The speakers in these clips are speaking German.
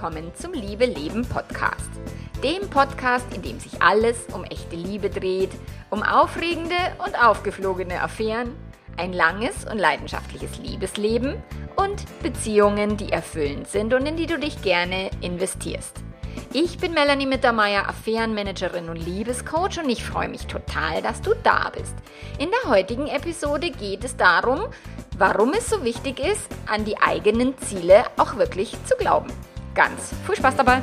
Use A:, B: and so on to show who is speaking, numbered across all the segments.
A: willkommen zum Liebe Leben Podcast. Dem Podcast, in dem sich alles um echte Liebe dreht, um aufregende und aufgeflogene Affären, ein langes und leidenschaftliches Liebesleben und Beziehungen, die erfüllend sind und in die du dich gerne investierst. Ich bin Melanie Mittermeier, Affärenmanagerin und Liebescoach und ich freue mich total, dass du da bist. In der heutigen Episode geht es darum, warum es so wichtig ist, an die eigenen Ziele auch wirklich zu glauben. Ganz viel Spaß dabei!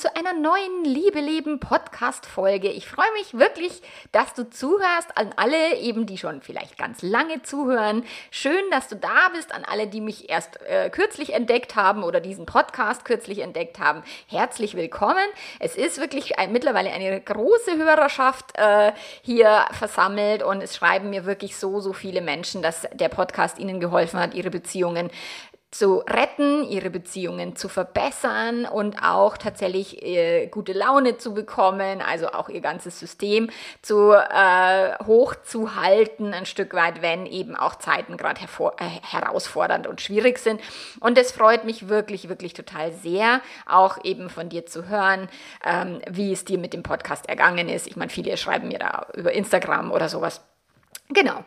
A: Zu einer neuen Liebe Leben Podcast Folge. Ich freue mich wirklich, dass du zuhörst. An alle eben, die schon vielleicht ganz lange zuhören. Schön, dass du da bist. An alle, die mich erst äh, kürzlich entdeckt haben oder diesen Podcast kürzlich entdeckt haben. Herzlich willkommen. Es ist wirklich ein, mittlerweile eine große Hörerschaft äh, hier versammelt und es schreiben mir wirklich so, so viele Menschen, dass der Podcast ihnen geholfen hat, ihre Beziehungen zu retten, ihre Beziehungen zu verbessern und auch tatsächlich äh, gute Laune zu bekommen, also auch ihr ganzes System zu äh, hochzuhalten, ein Stück weit, wenn eben auch Zeiten gerade äh, herausfordernd und schwierig sind. Und es freut mich wirklich, wirklich total sehr, auch eben von dir zu hören, ähm, wie es dir mit dem Podcast ergangen ist. Ich meine, viele schreiben mir da über Instagram oder sowas Genau.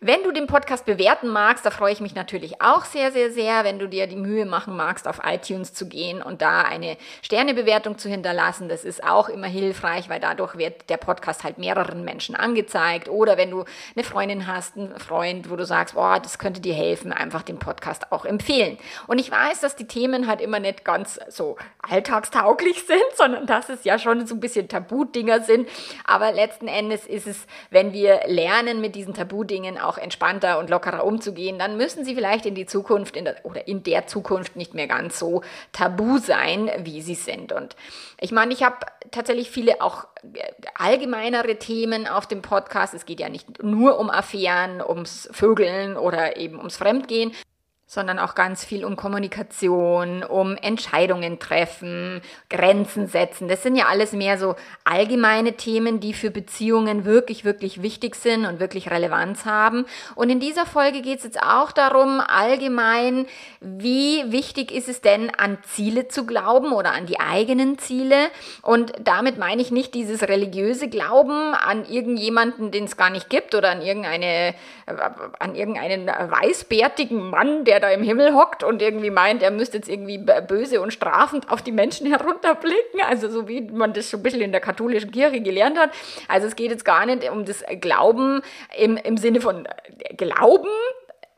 A: Wenn du den Podcast bewerten magst, da freue ich mich natürlich auch sehr, sehr, sehr, wenn du dir die Mühe machen magst, auf iTunes zu gehen und da eine Sternebewertung zu hinterlassen. Das ist auch immer hilfreich, weil dadurch wird der Podcast halt mehreren Menschen angezeigt. Oder wenn du eine Freundin hast, einen Freund, wo du sagst, boah, das könnte dir helfen, einfach den Podcast auch empfehlen. Und ich weiß, dass die Themen halt immer nicht ganz so alltagstauglich sind, sondern dass es ja schon so ein bisschen Tabu-Dinger sind. Aber letzten Endes ist es, wenn wir lernen, mit diesen diesen Tabudingen auch entspannter und lockerer umzugehen, dann müssen sie vielleicht in die Zukunft in der, oder in der Zukunft nicht mehr ganz so tabu sein, wie sie sind. Und ich meine, ich habe tatsächlich viele auch äh, allgemeinere Themen auf dem Podcast. Es geht ja nicht nur um Affären, ums Vögeln oder eben ums Fremdgehen, sondern auch ganz viel um Kommunikation, um Entscheidungen treffen, Grenzen setzen. Das sind ja alles mehr so allgemeine Themen, die für Beziehungen wirklich, wirklich wichtig sind und wirklich Relevanz haben. Und in dieser Folge geht es jetzt auch darum, allgemein, wie wichtig ist es denn, an Ziele zu glauben oder an die eigenen Ziele. Und damit meine ich nicht dieses religiöse Glauben an irgendjemanden, den es gar nicht gibt oder an irgendeine, an irgendeinen weißbärtigen Mann, der der da im Himmel hockt und irgendwie meint, er müsste jetzt irgendwie böse und strafend auf die Menschen herunterblicken, also so wie man das schon ein bisschen in der katholischen Kirche gelernt hat. Also es geht jetzt gar nicht um das Glauben im, im Sinne von Glauben,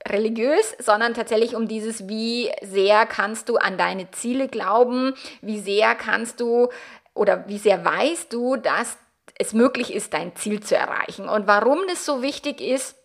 A: religiös, sondern tatsächlich um dieses, wie sehr kannst du an deine Ziele glauben, wie sehr kannst du oder wie sehr weißt du, dass es möglich ist, dein Ziel zu erreichen. Und warum das so wichtig ist,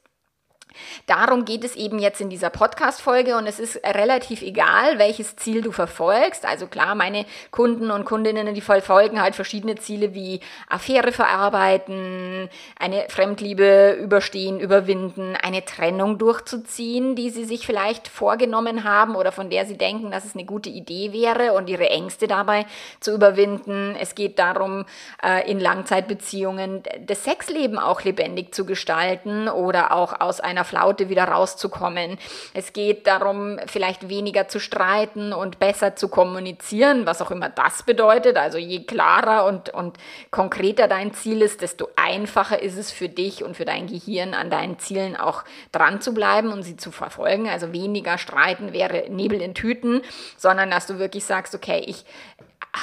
A: Darum geht es eben jetzt in dieser Podcast-Folge und es ist relativ egal, welches Ziel du verfolgst. Also klar, meine Kunden und Kundinnen, die verfolgen halt verschiedene Ziele wie Affäre verarbeiten, eine Fremdliebe überstehen, überwinden, eine Trennung durchzuziehen, die sie sich vielleicht vorgenommen haben oder von der sie denken, dass es eine gute Idee wäre und ihre Ängste dabei zu überwinden. Es geht darum, äh, in Langzeitbeziehungen das Sexleben auch lebendig zu gestalten oder auch aus einer Flaute wieder rauszukommen. Es geht darum, vielleicht weniger zu streiten und besser zu kommunizieren, was auch immer das bedeutet. Also je klarer und, und konkreter dein Ziel ist, desto einfacher ist es für dich und für dein Gehirn an deinen Zielen auch dran zu bleiben und sie zu verfolgen. Also weniger streiten wäre Nebel in Tüten, sondern dass du wirklich sagst, okay, ich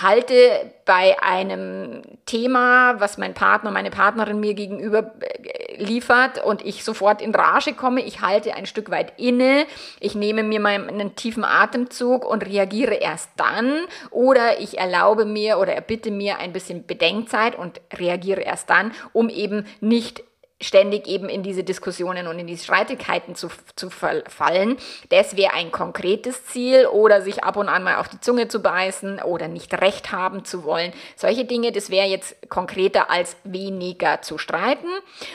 A: halte bei einem Thema, was mein Partner, meine Partnerin mir gegenüber äh, liefert und ich sofort in Rage komme, ich halte ein Stück weit inne, ich nehme mir mal einen tiefen Atemzug und reagiere erst dann oder ich erlaube mir oder erbitte mir ein bisschen Bedenkzeit und reagiere erst dann, um eben nicht ständig eben in diese Diskussionen und in diese Streitigkeiten zu, zu fallen. Das wäre ein konkretes Ziel oder sich ab und an mal auf die Zunge zu beißen oder nicht recht haben zu wollen. Solche Dinge, das wäre jetzt konkreter als weniger zu streiten.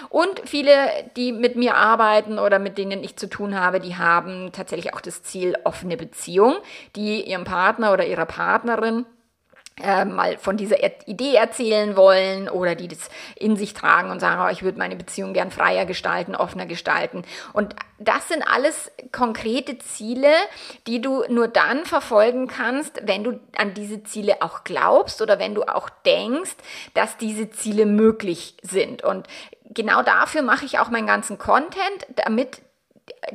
A: Und viele, die mit mir arbeiten oder mit denen ich zu tun habe, die haben tatsächlich auch das Ziel offene Beziehung, die ihrem Partner oder ihrer Partnerin äh, mal von dieser Idee erzählen wollen oder die das in sich tragen und sagen, oh, ich würde meine Beziehung gern freier gestalten, offener gestalten. Und das sind alles konkrete Ziele, die du nur dann verfolgen kannst, wenn du an diese Ziele auch glaubst oder wenn du auch denkst, dass diese Ziele möglich sind. Und genau dafür mache ich auch meinen ganzen Content, damit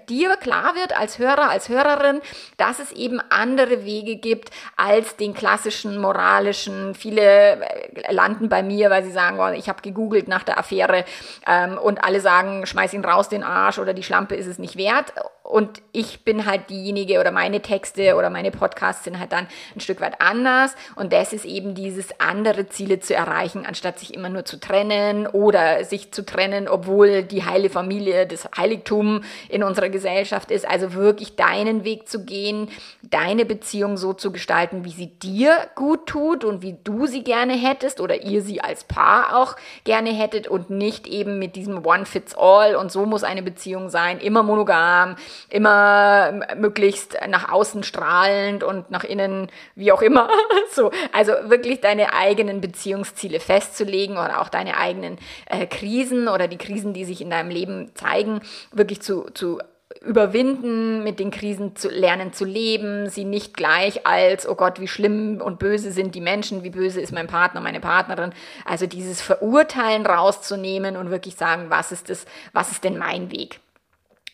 A: dir klar wird als Hörer, als Hörerin, dass es eben andere Wege gibt als den klassischen moralischen. Viele äh, landen bei mir, weil sie sagen, oh, ich habe gegoogelt nach der Affäre ähm, und alle sagen, schmeiß ihn raus den Arsch oder die Schlampe ist es nicht wert. Und ich bin halt diejenige oder meine Texte oder meine Podcasts sind halt dann ein Stück weit anders. Und das ist eben dieses andere Ziele zu erreichen, anstatt sich immer nur zu trennen oder sich zu trennen, obwohl die heile Familie, das Heiligtum in unserer Gesellschaft ist. Also wirklich deinen Weg zu gehen, deine Beziehung so zu gestalten, wie sie dir gut tut und wie du sie gerne hättest oder ihr sie als Paar auch gerne hättet und nicht eben mit diesem One Fits All und so muss eine Beziehung sein, immer monogam immer möglichst nach außen strahlend und nach innen wie auch immer. so, also wirklich deine eigenen Beziehungsziele festzulegen oder auch deine eigenen äh, Krisen oder die Krisen, die sich in deinem Leben zeigen, wirklich zu, zu überwinden, mit den Krisen zu lernen zu leben, sie nicht gleich als, oh Gott, wie schlimm und böse sind die Menschen, wie böse ist mein Partner, meine Partnerin. Also dieses Verurteilen rauszunehmen und wirklich sagen, was ist das, was ist denn mein Weg?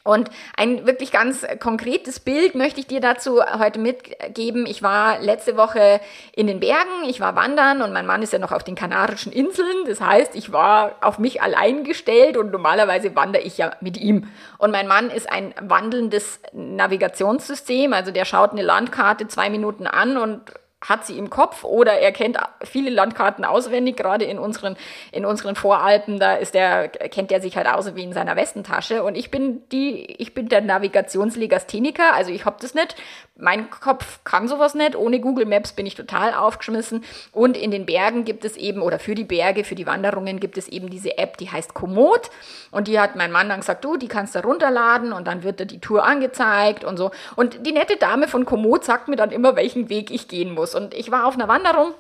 A: Und ein wirklich ganz konkretes Bild möchte ich dir dazu heute mitgeben. Ich war letzte Woche in den Bergen, ich war wandern und mein Mann ist ja noch auf den Kanarischen Inseln. Das heißt, ich war auf mich allein gestellt und normalerweise wandere ich ja mit ihm. Und mein Mann ist ein wandelndes Navigationssystem, also der schaut eine Landkarte zwei Minuten an und hat sie im Kopf oder er kennt viele Landkarten auswendig, gerade in unseren, in unseren Voralpen, da ist der, kennt er sich halt aus wie in seiner Westentasche. Und ich bin die, ich bin der Navigationslegastheniker, also ich hab das nicht. Mein Kopf kann sowas nicht. Ohne Google Maps bin ich total aufgeschmissen. Und in den Bergen gibt es eben, oder für die Berge, für die Wanderungen gibt es eben diese App, die heißt Komoot. Und die hat mein Mann dann gesagt, du, die kannst du runterladen und dann wird dir die Tour angezeigt und so. Und die nette Dame von Komoot sagt mir dann immer, welchen Weg ich gehen muss. Und ich war auf einer Wanderung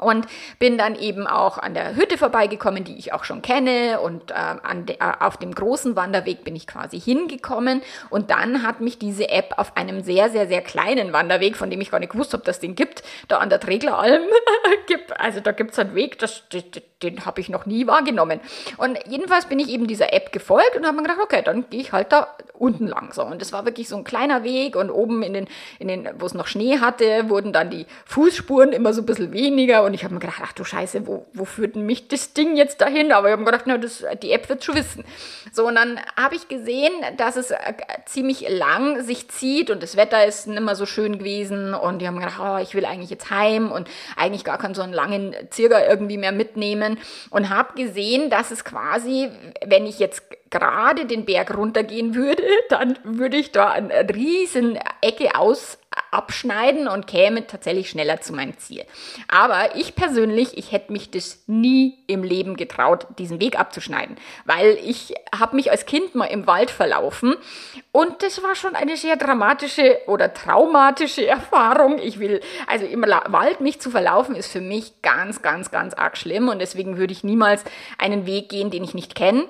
A: und bin dann eben auch an der Hütte vorbeigekommen, die ich auch schon kenne. Und äh, de, äh, auf dem großen Wanderweg bin ich quasi hingekommen. Und dann hat mich diese App auf einem sehr, sehr, sehr kleinen Wanderweg, von dem ich gar nicht gewusst habe, dass es den gibt, da an der Tregleralm gibt. Also da gibt es einen Weg, das, den, den habe ich noch nie wahrgenommen. Und jedenfalls bin ich eben dieser App gefolgt und habe mir gedacht, okay, dann gehe ich halt da unten lang. So. Und es war wirklich so ein kleiner Weg und oben in den, in den, wo es noch Schnee hatte, wurden dann die Fußspuren immer so ein bisschen weniger und ich habe mir gedacht, ach du Scheiße, wo, wo führt denn mich das Ding jetzt dahin? Aber ich habe mir gedacht, na, das, die App wird schon wissen. So, und dann habe ich gesehen, dass es äh, ziemlich lang sich zieht und das Wetter ist nicht mehr so schön gewesen und ich habe mir gedacht, oh, ich will eigentlich jetzt heim und eigentlich gar keinen so einen langen Zirger irgendwie mehr mitnehmen und habe gesehen, dass es quasi, wenn ich jetzt gerade den Berg runtergehen würde, dann würde ich da eine riesen Ecke aus abschneiden und käme tatsächlich schneller zu meinem Ziel. Aber ich persönlich, ich hätte mich das nie im Leben getraut, diesen Weg abzuschneiden, weil ich habe mich als Kind mal im Wald verlaufen und das war schon eine sehr dramatische oder traumatische Erfahrung. Ich will, also im Wald mich zu verlaufen, ist für mich ganz, ganz, ganz arg schlimm und deswegen würde ich niemals einen Weg gehen, den ich nicht kenne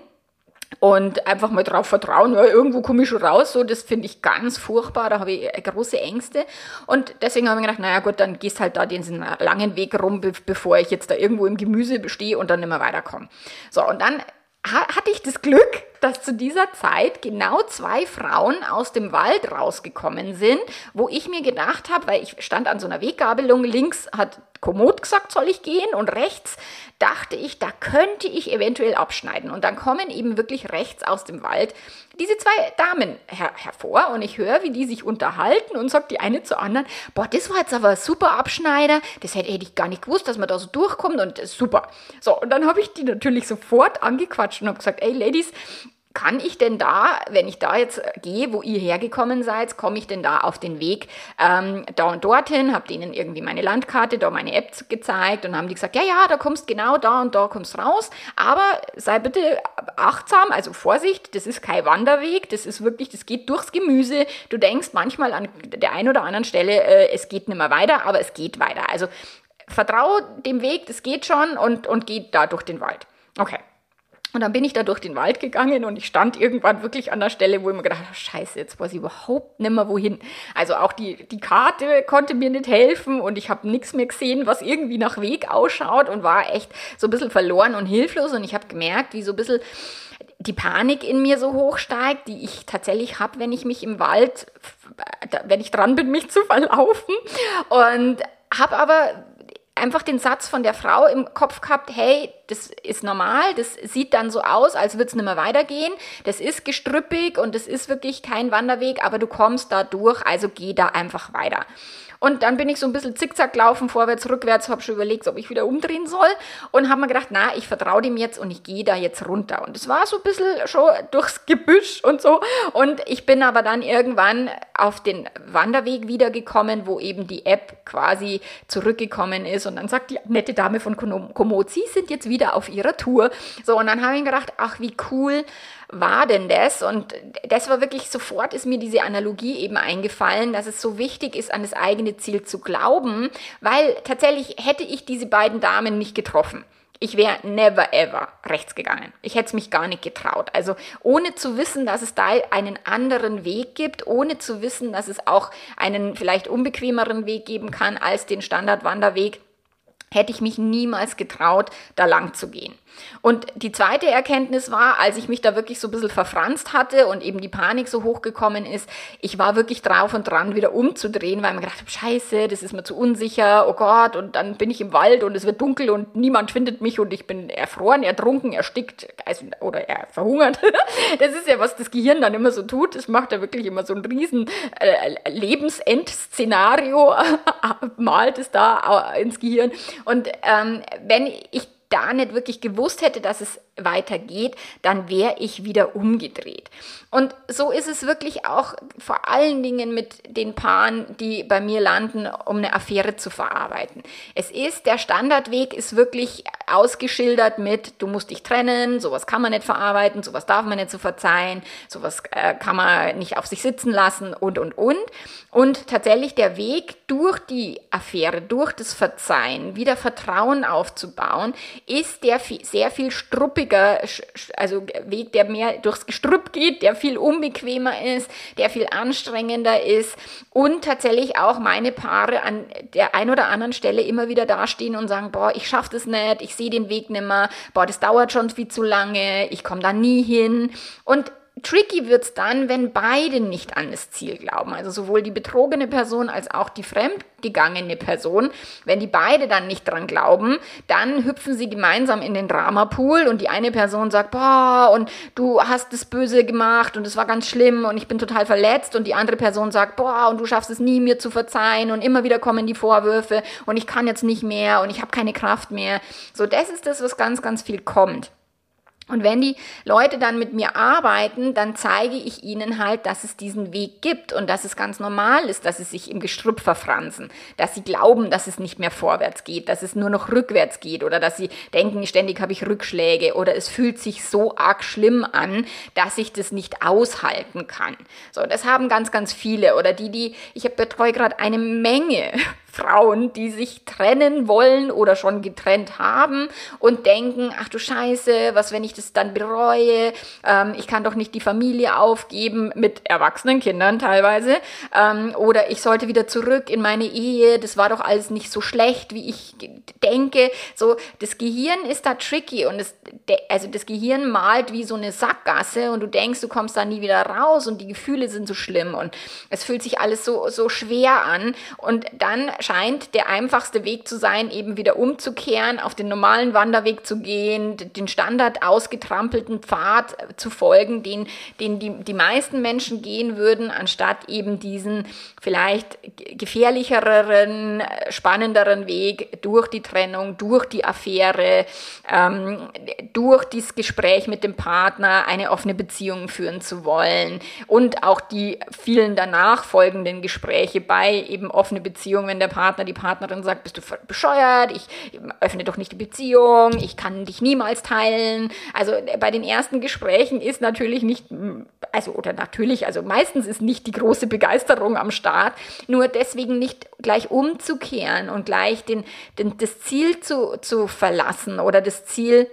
A: und einfach mal drauf vertrauen, ja, irgendwo komme ich schon raus, so, das finde ich ganz furchtbar, da habe ich äh, große Ängste und deswegen habe ich mir gedacht, naja gut, dann gehst halt da diesen langen Weg rum, bevor ich jetzt da irgendwo im Gemüse bestehe und dann nicht mehr weiterkomme. So, und dann hatte ich das Glück, dass zu dieser Zeit genau zwei Frauen aus dem Wald rausgekommen sind, wo ich mir gedacht habe, weil ich stand an so einer Weggabelung, links hat Komoot gesagt, soll ich gehen und rechts dachte ich, da könnte ich eventuell abschneiden. Und dann kommen eben wirklich rechts aus dem Wald diese zwei Damen her hervor und ich höre, wie die sich unterhalten und sagt die eine zur anderen, boah, das war jetzt aber ein super Abschneider, das hätte, hätte ich gar nicht gewusst, dass man da so durchkommt und super. So, und dann habe ich die natürlich sofort angequatscht und habe gesagt, ey Ladies, kann ich denn da, wenn ich da jetzt gehe, wo ihr hergekommen seid, komme ich denn da auf den Weg ähm, da und dorthin, habe denen irgendwie meine Landkarte, da meine App gezeigt und haben die gesagt, ja, ja, da kommst genau da und da kommst raus, aber sei bitte achtsam, also Vorsicht, das ist kein Wanderweg, das ist wirklich, das geht durchs Gemüse. Du denkst manchmal an der einen oder anderen Stelle, äh, es geht nicht mehr weiter, aber es geht weiter. Also vertraue dem Weg, das geht schon und, und geht da durch den Wald. Okay. Und dann bin ich da durch den Wald gegangen und ich stand irgendwann wirklich an der Stelle, wo ich mir gedacht habe, scheiße, jetzt weiß ich überhaupt nicht mehr wohin. Also auch die, die Karte konnte mir nicht helfen und ich habe nichts mehr gesehen, was irgendwie nach Weg ausschaut und war echt so ein bisschen verloren und hilflos und ich habe gemerkt, wie so ein bisschen die Panik in mir so hoch steigt, die ich tatsächlich habe, wenn ich mich im Wald, wenn ich dran bin, mich zu verlaufen. Und habe aber einfach den Satz von der Frau im Kopf gehabt, hey, das ist normal, das sieht dann so aus, als würde es nicht mehr weitergehen. Das ist gestrüppig und das ist wirklich kein Wanderweg, aber du kommst da durch, also geh da einfach weiter. Und dann bin ich so ein bisschen zickzack laufen, vorwärts, rückwärts, habe schon überlegt, ob ich wieder umdrehen soll und habe mir gedacht, na, ich vertraue dem jetzt und ich gehe da jetzt runter. Und es war so ein bisschen schon durchs Gebüsch und so. Und ich bin aber dann irgendwann auf den Wanderweg wiedergekommen, wo eben die App quasi zurückgekommen ist. Und dann sagt die nette Dame von Komoot, Sie sind jetzt wieder auf Ihrer Tour. So, und dann habe ich mir gedacht, ach, wie cool war denn das? Und das war wirklich sofort ist mir diese Analogie eben eingefallen, dass es so wichtig ist, an das eigene Ziel zu glauben, weil tatsächlich hätte ich diese beiden Damen nicht getroffen. Ich wäre never ever rechts gegangen. Ich hätte es mich gar nicht getraut. Also ohne zu wissen, dass es da einen anderen Weg gibt, ohne zu wissen, dass es auch einen vielleicht unbequemeren Weg geben kann als den Standardwanderweg, hätte ich mich niemals getraut, da lang zu gehen. Und die zweite Erkenntnis war, als ich mich da wirklich so ein bisschen verfranst hatte und eben die Panik so hochgekommen ist, ich war wirklich drauf und dran, wieder umzudrehen, weil mir gedacht habe, scheiße, das ist mir zu unsicher, oh Gott, und dann bin ich im Wald und es wird dunkel und niemand findet mich und ich bin erfroren, ertrunken, erstickt also, oder er verhungert. Das ist ja, was das Gehirn dann immer so tut. Es macht ja wirklich immer so ein riesen äh, Lebensendszenario, malt es da ins Gehirn. Und ähm, wenn ich da nicht wirklich gewusst hätte, dass es weitergeht, dann wäre ich wieder umgedreht. Und so ist es wirklich auch vor allen Dingen mit den Paaren, die bei mir landen, um eine Affäre zu verarbeiten. Es ist, der Standardweg ist wirklich ausgeschildert mit, du musst dich trennen, sowas kann man nicht verarbeiten, sowas darf man nicht so verzeihen, sowas äh, kann man nicht auf sich sitzen lassen und, und, und. Und tatsächlich der Weg durch die Affäre, durch das Verzeihen, wieder Vertrauen aufzubauen, ist der sehr viel struppiger, also Weg, der mehr durchs Gestrüpp geht, der viel unbequemer ist, der viel anstrengender ist und tatsächlich auch meine Paare an der ein oder anderen Stelle immer wieder dastehen und sagen, boah, ich schaffe das nicht, ich sehe den Weg nicht mehr, boah, das dauert schon viel zu lange, ich komme da nie hin. Und Tricky wird's dann, wenn beide nicht an das Ziel glauben. Also sowohl die betrogene Person als auch die fremdgegangene Person. Wenn die beide dann nicht dran glauben, dann hüpfen sie gemeinsam in den Dramapool und die eine Person sagt, boah, und du hast das Böse gemacht und es war ganz schlimm und ich bin total verletzt und die andere Person sagt, boah, und du schaffst es nie, mir zu verzeihen und immer wieder kommen die Vorwürfe und ich kann jetzt nicht mehr und ich habe keine Kraft mehr. So, das ist das, was ganz, ganz viel kommt. Und wenn die Leute dann mit mir arbeiten, dann zeige ich ihnen halt, dass es diesen Weg gibt und dass es ganz normal ist, dass sie sich im Gestrüpp verfransen, dass sie glauben, dass es nicht mehr vorwärts geht, dass es nur noch rückwärts geht oder dass sie denken, ständig habe ich Rückschläge oder es fühlt sich so arg schlimm an, dass ich das nicht aushalten kann. So, das haben ganz, ganz viele oder die, die, ich betreue gerade eine Menge Frauen, die sich trennen wollen oder schon getrennt haben und denken, ach du Scheiße, was, wenn ich das dann bereue? Ähm, ich kann doch nicht die Familie aufgeben mit erwachsenen Kindern teilweise. Ähm, oder ich sollte wieder zurück in meine Ehe. Das war doch alles nicht so schlecht, wie ich denke. So, das Gehirn ist da tricky und es, also das Gehirn malt wie so eine Sackgasse und du denkst, du kommst da nie wieder raus und die Gefühle sind so schlimm und es fühlt sich alles so, so schwer an und dann scheint der einfachste Weg zu sein, eben wieder umzukehren, auf den normalen Wanderweg zu gehen, den Standard ausgetrampelten Pfad zu folgen, den, den die, die meisten Menschen gehen würden, anstatt eben diesen vielleicht gefährlicheren, spannenderen Weg durch die Trennung, durch die Affäre, ähm, durch dieses Gespräch mit dem Partner eine offene Beziehung führen zu wollen und auch die vielen danach folgenden Gespräche bei eben offene Beziehungen, wenn der der Partner, die Partnerin sagt, bist du bescheuert, ich öffne doch nicht die Beziehung, ich kann dich niemals teilen. Also bei den ersten Gesprächen ist natürlich nicht, also oder natürlich, also meistens ist nicht die große Begeisterung am Start, nur deswegen nicht gleich umzukehren und gleich den, den, das Ziel zu, zu verlassen oder das Ziel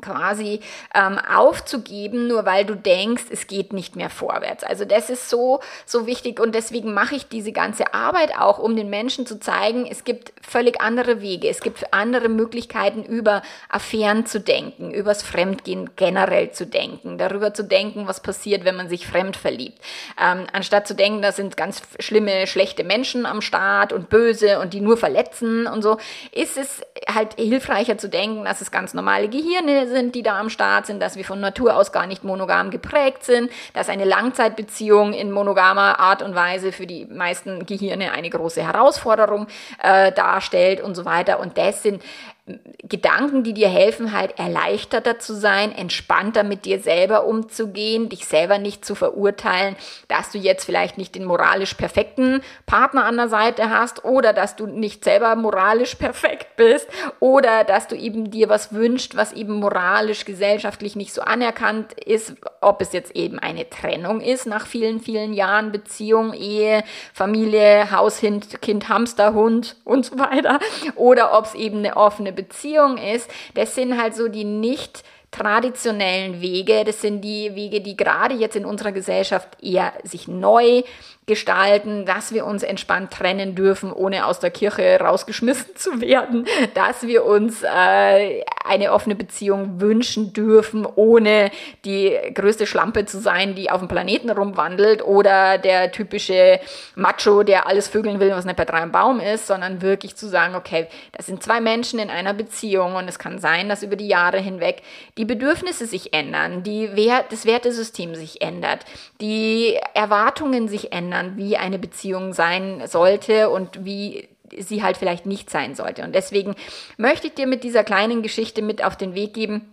A: quasi ähm, aufzugeben, nur weil du denkst, es geht nicht mehr vorwärts. Also das ist so, so wichtig und deswegen mache ich diese ganze Arbeit auch, um den Menschen zu zeigen, es gibt völlig andere Wege, es gibt andere Möglichkeiten, über Affären zu denken, übers Fremdgehen generell zu denken, darüber zu denken, was passiert, wenn man sich fremd verliebt. Ähm, anstatt zu denken, da sind ganz schlimme, schlechte Menschen am Start und böse und die nur verletzen und so, ist es halt hilfreicher zu denken, dass es ganz normale Gehirne sind, die da am Start sind, dass wir von Natur aus gar nicht monogam geprägt sind, dass eine Langzeitbeziehung in monogamer Art und Weise für die meisten Gehirne eine große Herausforderung äh, darstellt und so weiter. Und das sind Gedanken, die dir helfen, halt erleichterter zu sein, entspannter mit dir selber umzugehen, dich selber nicht zu verurteilen, dass du jetzt vielleicht nicht den moralisch perfekten Partner an der Seite hast oder dass du nicht selber moralisch perfekt bist oder dass du eben dir was wünscht, was eben moralisch, gesellschaftlich nicht so anerkannt ist, ob es jetzt eben eine Trennung ist nach vielen, vielen Jahren Beziehung, Ehe, Familie, Haus, Kind, Hamster, Hund und so weiter oder ob es eben eine offene Beziehung ist, das sind halt so die nicht traditionellen Wege. Das sind die Wege, die gerade jetzt in unserer Gesellschaft eher sich neu gestalten, dass wir uns entspannt trennen dürfen, ohne aus der Kirche rausgeschmissen zu werden, dass wir uns äh, eine offene Beziehung wünschen dürfen, ohne die größte Schlampe zu sein, die auf dem Planeten rumwandelt oder der typische Macho, der alles vögeln will, was nicht bei drei im Baum ist, sondern wirklich zu sagen, okay, das sind zwei Menschen in einer Beziehung und es kann sein, dass über die Jahre hinweg die Bedürfnisse sich ändern, die Wert, das Wertesystem sich ändert, die Erwartungen sich ändern, wie eine Beziehung sein sollte und wie sie halt vielleicht nicht sein sollte. Und deswegen möchte ich dir mit dieser kleinen Geschichte mit auf den Weg geben,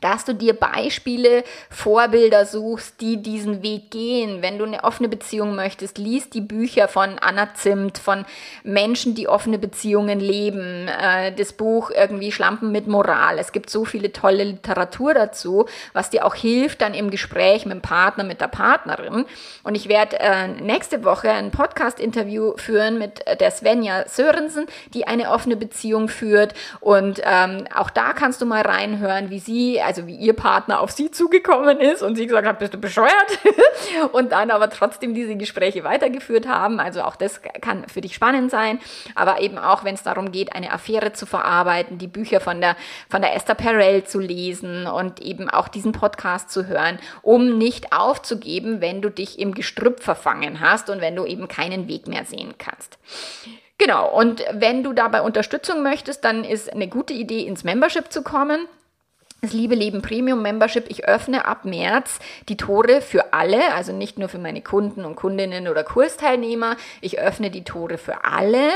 A: dass du dir Beispiele, Vorbilder suchst, die diesen Weg gehen. Wenn du eine offene Beziehung möchtest, liest die Bücher von Anna Zimt, von Menschen, die offene Beziehungen leben, äh, das Buch irgendwie Schlampen mit Moral. Es gibt so viele tolle Literatur dazu, was dir auch hilft dann im Gespräch mit dem Partner, mit der Partnerin. Und ich werde äh, nächste Woche ein Podcast-Interview führen mit der Svenja Sörensen, die eine offene Beziehung führt. Und ähm, auch da kannst du mal reinhören, wie sie also wie ihr Partner auf sie zugekommen ist und sie gesagt hat, bist du bescheuert? und dann aber trotzdem diese Gespräche weitergeführt haben. Also auch das kann für dich spannend sein. Aber eben auch, wenn es darum geht, eine Affäre zu verarbeiten, die Bücher von der, von der Esther Perel zu lesen und eben auch diesen Podcast zu hören, um nicht aufzugeben, wenn du dich im Gestrüpp verfangen hast und wenn du eben keinen Weg mehr sehen kannst. Genau, und wenn du dabei Unterstützung möchtest, dann ist eine gute Idee, ins Membership zu kommen das Liebe Leben Premium Membership. Ich öffne ab März die Tore für alle, also nicht nur für meine Kunden und Kundinnen oder Kursteilnehmer. Ich öffne die Tore für alle,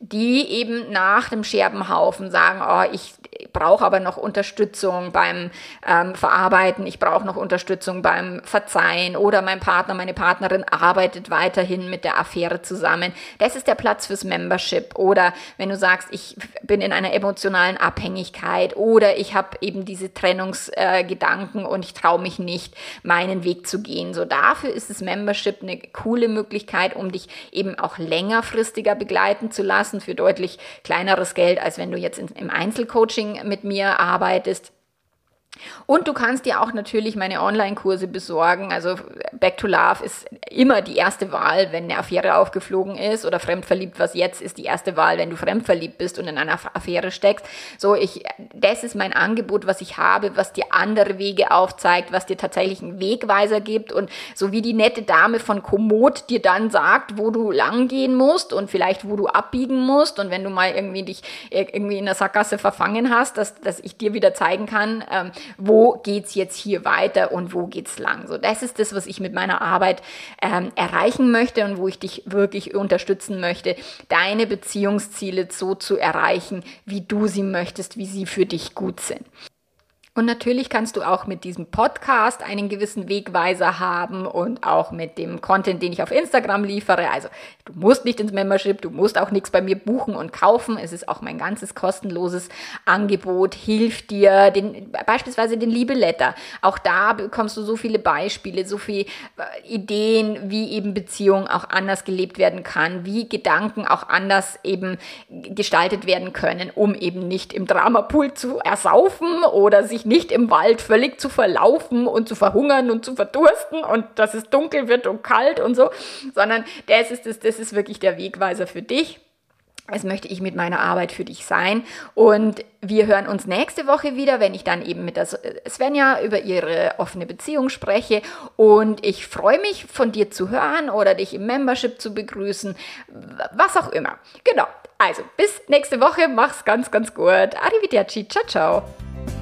A: die eben nach dem Scherbenhaufen sagen, oh, ich brauche aber noch Unterstützung beim ähm, Verarbeiten, ich brauche noch Unterstützung beim Verzeihen oder mein Partner, meine Partnerin arbeitet weiterhin mit der Affäre zusammen. Das ist der Platz fürs Membership. Oder wenn du sagst, ich bin in einer emotionalen Abhängigkeit oder ich habe eben diese Trennungsgedanken äh, und ich traue mich nicht, meinen Weg zu gehen. So dafür ist das Membership eine coole Möglichkeit, um dich eben auch längerfristiger begleiten zu lassen für deutlich kleineres Geld, als wenn du jetzt in, im Einzelcoaching mit mir arbeitest. Und du kannst dir auch natürlich meine Online-Kurse besorgen. Also Back to Love ist immer die erste Wahl, wenn eine Affäre aufgeflogen ist oder fremdverliebt, was jetzt ist die erste Wahl, wenn du fremdverliebt bist und in einer Affäre steckst. So, ich, das ist mein Angebot, was ich habe, was dir andere Wege aufzeigt, was dir tatsächlich einen Wegweiser gibt und so wie die nette Dame von Komoot dir dann sagt, wo du lang gehen musst und vielleicht wo du abbiegen musst und wenn du mal irgendwie dich irgendwie in der Sackgasse verfangen hast, dass, dass ich dir wieder zeigen kann, ähm, wo geht's jetzt hier weiter und wo geht's lang. So, das ist das, was ich mit meiner Arbeit ähm, erreichen möchte und wo ich dich wirklich unterstützen möchte, deine Beziehungsziele so zu erreichen, wie du sie möchtest, wie sie für dich gut sind. Und natürlich kannst du auch mit diesem Podcast einen gewissen Wegweiser haben und auch mit dem Content, den ich auf Instagram liefere. Also du musst nicht ins Membership, du musst auch nichts bei mir buchen und kaufen. Es ist auch mein ganzes kostenloses Angebot, hilft dir, den, beispielsweise den Liebeletter. Auch da bekommst du so viele Beispiele, so viele äh, Ideen, wie eben Beziehung auch anders gelebt werden kann, wie Gedanken auch anders eben gestaltet werden können, um eben nicht im Dramapool zu ersaufen oder sich nicht im Wald völlig zu verlaufen und zu verhungern und zu verdursten und dass es dunkel wird und kalt und so, sondern das ist, das, das ist wirklich der Wegweiser für dich. Das möchte ich mit meiner Arbeit für dich sein. Und wir hören uns nächste Woche wieder, wenn ich dann eben mit der Svenja über ihre offene Beziehung spreche. Und ich freue mich, von dir zu hören oder dich im Membership zu begrüßen, was auch immer. Genau. Also, bis nächste Woche. Mach's ganz, ganz gut. Arrivederci. Ciao, ciao.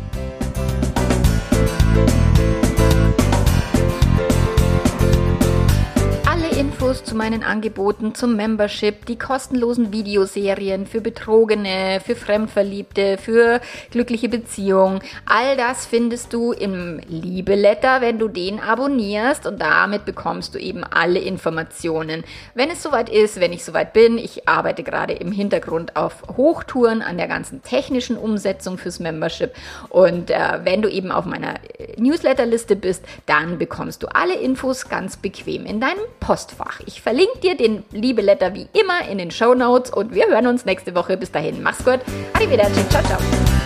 A: Infos zu meinen Angeboten zum Membership, die kostenlosen Videoserien für Betrogene, für Fremdverliebte, für glückliche Beziehungen. All das findest du im Liebeletter, wenn du den abonnierst und damit bekommst du eben alle Informationen. Wenn es soweit ist, wenn ich soweit bin, ich arbeite gerade im Hintergrund auf Hochtouren an der ganzen technischen Umsetzung fürs Membership und äh, wenn du eben auf meiner äh, Newsletterliste bist, dann bekommst du alle Infos ganz bequem in deinem Postfach. Fach. Ich verlinke dir den Liebeletter wie immer in den Show Notes und wir hören uns nächste Woche. Bis dahin, mach's gut. Arrivederci. Ciao, ciao.